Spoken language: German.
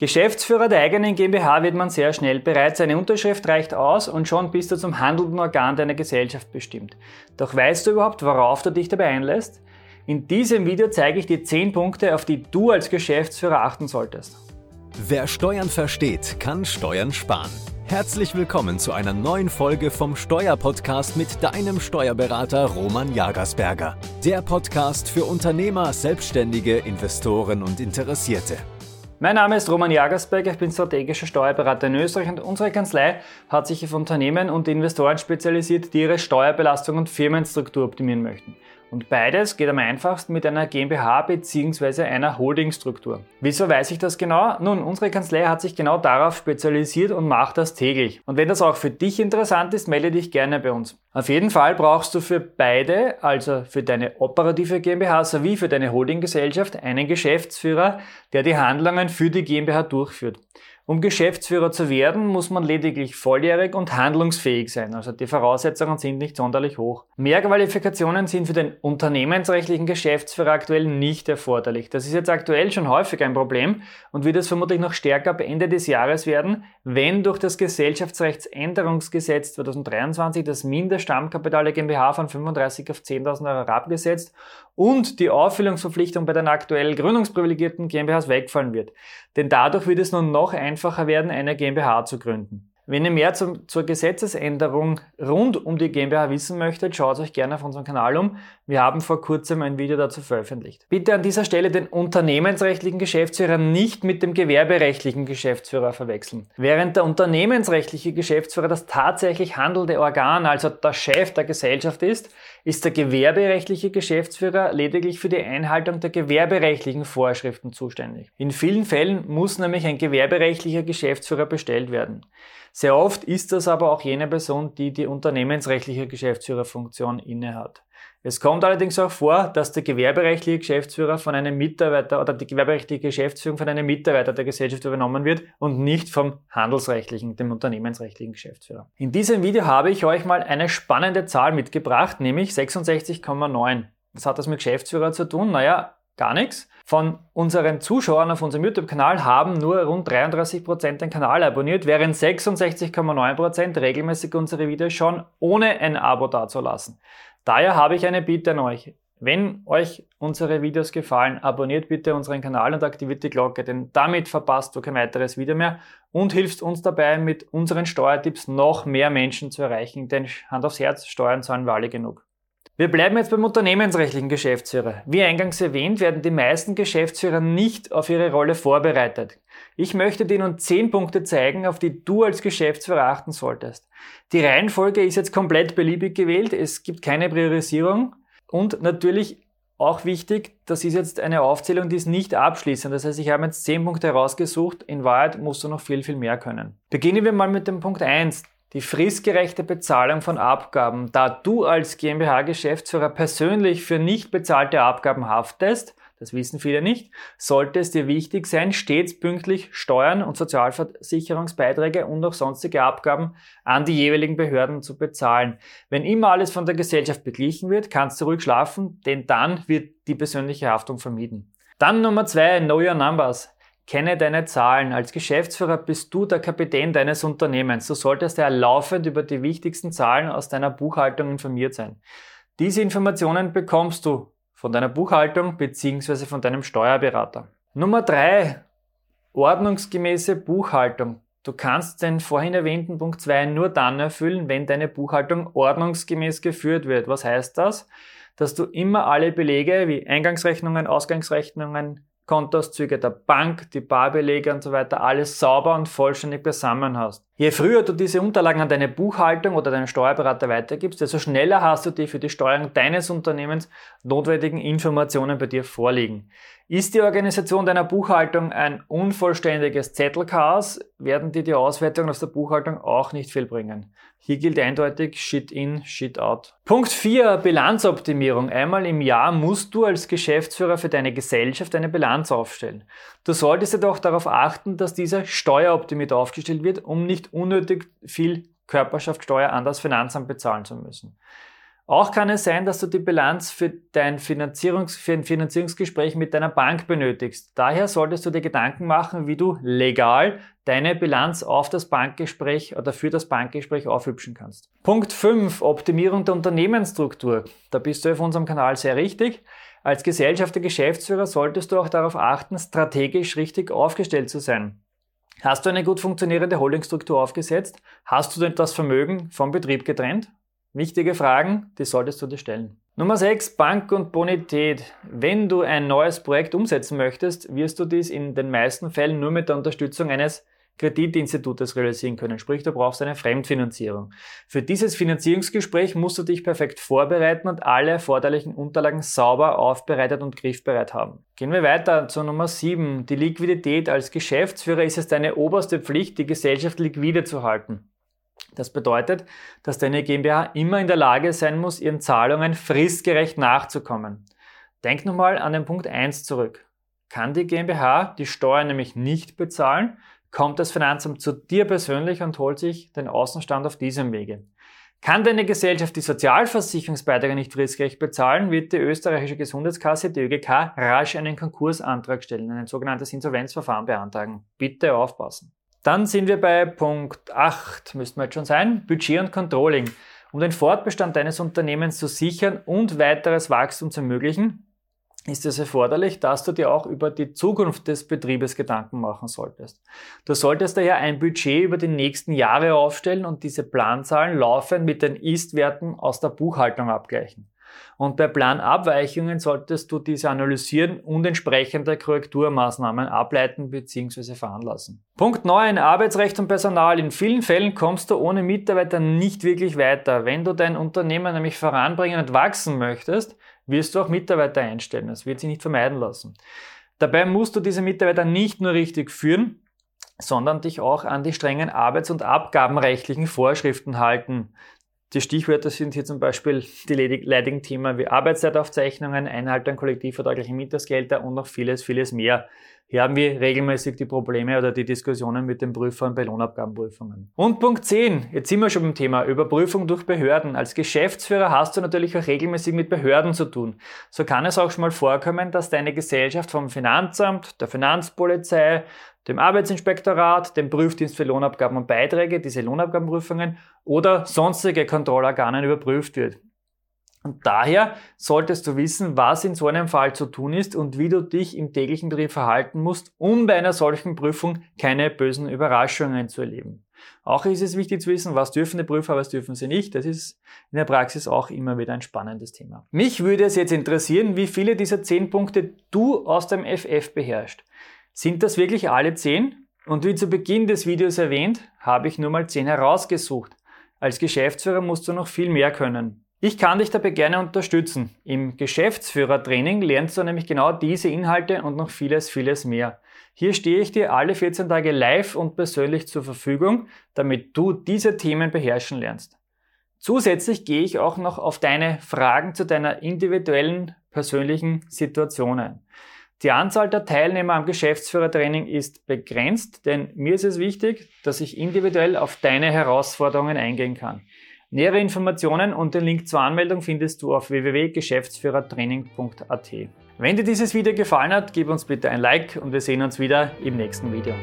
Geschäftsführer der eigenen GmbH wird man sehr schnell. Bereits eine Unterschrift reicht aus und schon bist du zum handelnden Organ deiner Gesellschaft bestimmt. Doch weißt du überhaupt, worauf du dich dabei einlässt? In diesem Video zeige ich dir 10 Punkte, auf die du als Geschäftsführer achten solltest. Wer Steuern versteht, kann Steuern sparen. Herzlich willkommen zu einer neuen Folge vom Steuerpodcast mit deinem Steuerberater Roman Jagersberger. Der Podcast für Unternehmer, Selbstständige, Investoren und Interessierte. Mein Name ist Roman Jagersberg, ich bin strategischer Steuerberater in Österreich und unsere Kanzlei hat sich auf Unternehmen und Investoren spezialisiert, die ihre Steuerbelastung und Firmenstruktur optimieren möchten. Und beides geht am einfachsten mit einer GmbH bzw. einer Holdingstruktur. Wieso weiß ich das genau? Nun, unsere Kanzlei hat sich genau darauf spezialisiert und macht das täglich. Und wenn das auch für dich interessant ist, melde dich gerne bei uns. Auf jeden Fall brauchst du für beide, also für deine operative GmbH sowie für deine Holdinggesellschaft, einen Geschäftsführer, der die Handlungen für die GmbH durchführt. Um Geschäftsführer zu werden, muss man lediglich volljährig und handlungsfähig sein, also die Voraussetzungen sind nicht sonderlich hoch. Mehr Qualifikationen sind für den unternehmensrechtlichen Geschäftsführer aktuell nicht erforderlich. Das ist jetzt aktuell schon häufig ein Problem und wird es vermutlich noch stärker ab Ende des Jahres werden, wenn durch das Gesellschaftsrechtsänderungsgesetz 2023 das Mindeststammkapital der GmbH von 35 auf 10.000 Euro herabgesetzt und die Auffüllungsverpflichtung bei den aktuell gründungsprivilegierten GmbHs wegfallen wird. Denn dadurch wird es nun noch ein einfacher werden, eine GmbH zu gründen. Wenn ihr mehr zum, zur Gesetzesänderung rund um die GmbH wissen möchtet, schaut euch gerne auf unserem Kanal um. Wir haben vor kurzem ein Video dazu veröffentlicht. Bitte an dieser Stelle den unternehmensrechtlichen Geschäftsführer nicht mit dem gewerberechtlichen Geschäftsführer verwechseln. Während der unternehmensrechtliche Geschäftsführer das tatsächlich handelnde Organ, also der Chef der Gesellschaft ist, ist der gewerberechtliche Geschäftsführer lediglich für die Einhaltung der gewerberechtlichen Vorschriften zuständig. In vielen Fällen muss nämlich ein gewerberechtlicher Geschäftsführer bestellt werden. Sehr oft ist das aber auch jene Person, die die unternehmensrechtliche Geschäftsführerfunktion innehat. Es kommt allerdings auch vor, dass der gewerberechtliche Geschäftsführer von einem Mitarbeiter oder die gewerberechtliche Geschäftsführung von einem Mitarbeiter der Gesellschaft übernommen wird und nicht vom handelsrechtlichen, dem unternehmensrechtlichen Geschäftsführer. In diesem Video habe ich euch mal eine spannende Zahl mitgebracht, nämlich 66,9. Was hat das mit Geschäftsführer zu tun? Naja, gar nichts. Von unseren Zuschauern auf unserem YouTube-Kanal haben nur rund 33% den Kanal abonniert, während 66,9% regelmäßig unsere Videos schauen, ohne ein Abo dazulassen. Daher habe ich eine Bitte an euch. Wenn euch unsere Videos gefallen, abonniert bitte unseren Kanal und aktiviert die Glocke, denn damit verpasst du kein weiteres Video mehr und hilfst uns dabei, mit unseren Steuertipps noch mehr Menschen zu erreichen, denn Hand aufs Herz, Steuern zahlen wir alle genug. Wir bleiben jetzt beim unternehmensrechtlichen Geschäftsführer. Wie eingangs erwähnt, werden die meisten Geschäftsführer nicht auf ihre Rolle vorbereitet. Ich möchte dir nun 10 Punkte zeigen, auf die du als Geschäftsführer achten solltest. Die Reihenfolge ist jetzt komplett beliebig gewählt, es gibt keine Priorisierung und natürlich auch wichtig, das ist jetzt eine Aufzählung, die ist nicht abschließend. Das heißt, ich habe jetzt 10 Punkte herausgesucht. In Wahrheit musst du noch viel, viel mehr können. Beginnen wir mal mit dem Punkt 1 die fristgerechte Bezahlung von Abgaben. Da du als GmbH-Geschäftsführer persönlich für nicht bezahlte Abgaben haftest, das wissen viele nicht, sollte es dir wichtig sein, stets pünktlich Steuern und Sozialversicherungsbeiträge und auch sonstige Abgaben an die jeweiligen Behörden zu bezahlen. Wenn immer alles von der Gesellschaft beglichen wird, kannst du ruhig schlafen, denn dann wird die persönliche Haftung vermieden. Dann Nummer zwei, Know Your Numbers. Kenne deine Zahlen. Als Geschäftsführer bist du der Kapitän deines Unternehmens. Du solltest ja laufend über die wichtigsten Zahlen aus deiner Buchhaltung informiert sein. Diese Informationen bekommst du von deiner Buchhaltung bzw. von deinem Steuerberater. Nummer drei: Ordnungsgemäße Buchhaltung. Du kannst den vorhin erwähnten Punkt 2 nur dann erfüllen, wenn deine Buchhaltung ordnungsgemäß geführt wird. Was heißt das? Dass du immer alle Belege wie Eingangsrechnungen, Ausgangsrechnungen, Kontoauszüge der Bank, die Barbelege und so weiter alles sauber und vollständig beisammen hast. Je früher du diese Unterlagen an deine Buchhaltung oder deinen Steuerberater weitergibst, desto schneller hast du die für die Steuerung deines Unternehmens notwendigen Informationen bei dir vorliegen. Ist die Organisation deiner Buchhaltung ein unvollständiges Zettelchaos, werden dir die Auswertungen aus der Buchhaltung auch nicht viel bringen. Hier gilt eindeutig Shit in, Shit out. Punkt 4. Bilanzoptimierung. Einmal im Jahr musst du als Geschäftsführer für deine Gesellschaft eine Bilanz aufstellen. Du solltest jedoch darauf achten, dass dieser steueroptimiert aufgestellt wird, um nicht unnötig viel Körperschaftssteuer an das Finanzamt bezahlen zu müssen. Auch kann es sein, dass du die Bilanz für dein Finanzierungs für ein Finanzierungsgespräch mit deiner Bank benötigst. Daher solltest du dir Gedanken machen, wie du legal deine Bilanz auf das Bankgespräch oder für das Bankgespräch aufhübschen kannst. Punkt 5. Optimierung der Unternehmensstruktur. Da bist du auf unserem Kanal sehr richtig. Als Gesellschafter, Geschäftsführer solltest du auch darauf achten, strategisch richtig aufgestellt zu sein. Hast du eine gut funktionierende Holdingstruktur aufgesetzt? Hast du denn das Vermögen vom Betrieb getrennt? Wichtige Fragen, die solltest du dir stellen. Nummer 6, Bank und Bonität. Wenn du ein neues Projekt umsetzen möchtest, wirst du dies in den meisten Fällen nur mit der Unterstützung eines Kreditinstitutes realisieren können. Sprich, du brauchst eine Fremdfinanzierung. Für dieses Finanzierungsgespräch musst du dich perfekt vorbereiten und alle erforderlichen Unterlagen sauber aufbereitet und griffbereit haben. Gehen wir weiter zu Nummer 7. Die Liquidität. Als Geschäftsführer ist es deine oberste Pflicht, die Gesellschaft liquide zu halten. Das bedeutet, dass deine GmbH immer in der Lage sein muss, ihren Zahlungen fristgerecht nachzukommen. Denk nochmal an den Punkt 1 zurück. Kann die GmbH die Steuern nämlich nicht bezahlen, kommt das Finanzamt zu dir persönlich und holt sich den Außenstand auf diesem Wege. Kann deine Gesellschaft die Sozialversicherungsbeiträge nicht fristgerecht bezahlen, wird die österreichische Gesundheitskasse, die ÖGK, rasch einen Konkursantrag stellen, ein sogenanntes Insolvenzverfahren beantragen. Bitte aufpassen. Dann sind wir bei Punkt 8, müssten wir jetzt schon sein, Budget und Controlling. Um den Fortbestand deines Unternehmens zu sichern und weiteres Wachstum zu ermöglichen, ist es erforderlich, dass du dir auch über die Zukunft des Betriebes Gedanken machen solltest. Du solltest daher ein Budget über die nächsten Jahre aufstellen und diese Planzahlen laufend mit den Ist-Werten aus der Buchhaltung abgleichen. Und bei Planabweichungen solltest du diese analysieren und entsprechende Korrekturmaßnahmen ableiten bzw. veranlassen. Punkt 9. Arbeitsrecht und Personal. In vielen Fällen kommst du ohne Mitarbeiter nicht wirklich weiter. Wenn du dein Unternehmen nämlich voranbringen und wachsen möchtest, wirst du auch Mitarbeiter einstellen. Das wird sich nicht vermeiden lassen. Dabei musst du diese Mitarbeiter nicht nur richtig führen, sondern dich auch an die strengen arbeits- und abgabenrechtlichen Vorschriften halten. Die Stichwörter sind hier zum Beispiel die leidigen Themen wie Arbeitszeitaufzeichnungen, Einhaltung kollektivvertraglichen Mittagsgelder und noch vieles, vieles mehr. Hier haben wir regelmäßig die Probleme oder die Diskussionen mit den Prüfern bei Lohnabgabenprüfungen. Und Punkt 10, jetzt sind wir schon beim Thema Überprüfung durch Behörden. Als Geschäftsführer hast du natürlich auch regelmäßig mit Behörden zu tun. So kann es auch schon mal vorkommen, dass deine Gesellschaft vom Finanzamt, der Finanzpolizei, dem Arbeitsinspektorat, dem Prüfdienst für Lohnabgaben und Beiträge, diese Lohnabgabenprüfungen oder sonstige Kontrollorganen überprüft wird. Und daher solltest du wissen, was in so einem Fall zu tun ist und wie du dich im täglichen Betrieb verhalten musst, um bei einer solchen Prüfung keine bösen Überraschungen zu erleben. Auch ist es wichtig zu wissen, was dürfen die Prüfer, was dürfen sie nicht. Das ist in der Praxis auch immer wieder ein spannendes Thema. Mich würde es jetzt interessieren, wie viele dieser zehn Punkte du aus dem FF beherrschst. Sind das wirklich alle zehn? Und wie zu Beginn des Videos erwähnt, habe ich nur mal zehn herausgesucht. Als Geschäftsführer musst du noch viel mehr können. Ich kann dich dabei gerne unterstützen. Im Geschäftsführertraining lernst du nämlich genau diese Inhalte und noch vieles, vieles mehr. Hier stehe ich dir alle 14 Tage live und persönlich zur Verfügung, damit du diese Themen beherrschen lernst. Zusätzlich gehe ich auch noch auf deine Fragen zu deiner individuellen persönlichen Situation ein. Die Anzahl der Teilnehmer am Geschäftsführertraining ist begrenzt, denn mir ist es wichtig, dass ich individuell auf deine Herausforderungen eingehen kann. Nähere Informationen und den Link zur Anmeldung findest du auf www.geschäftsführertraining.at. Wenn dir dieses Video gefallen hat, gib uns bitte ein Like und wir sehen uns wieder im nächsten Video.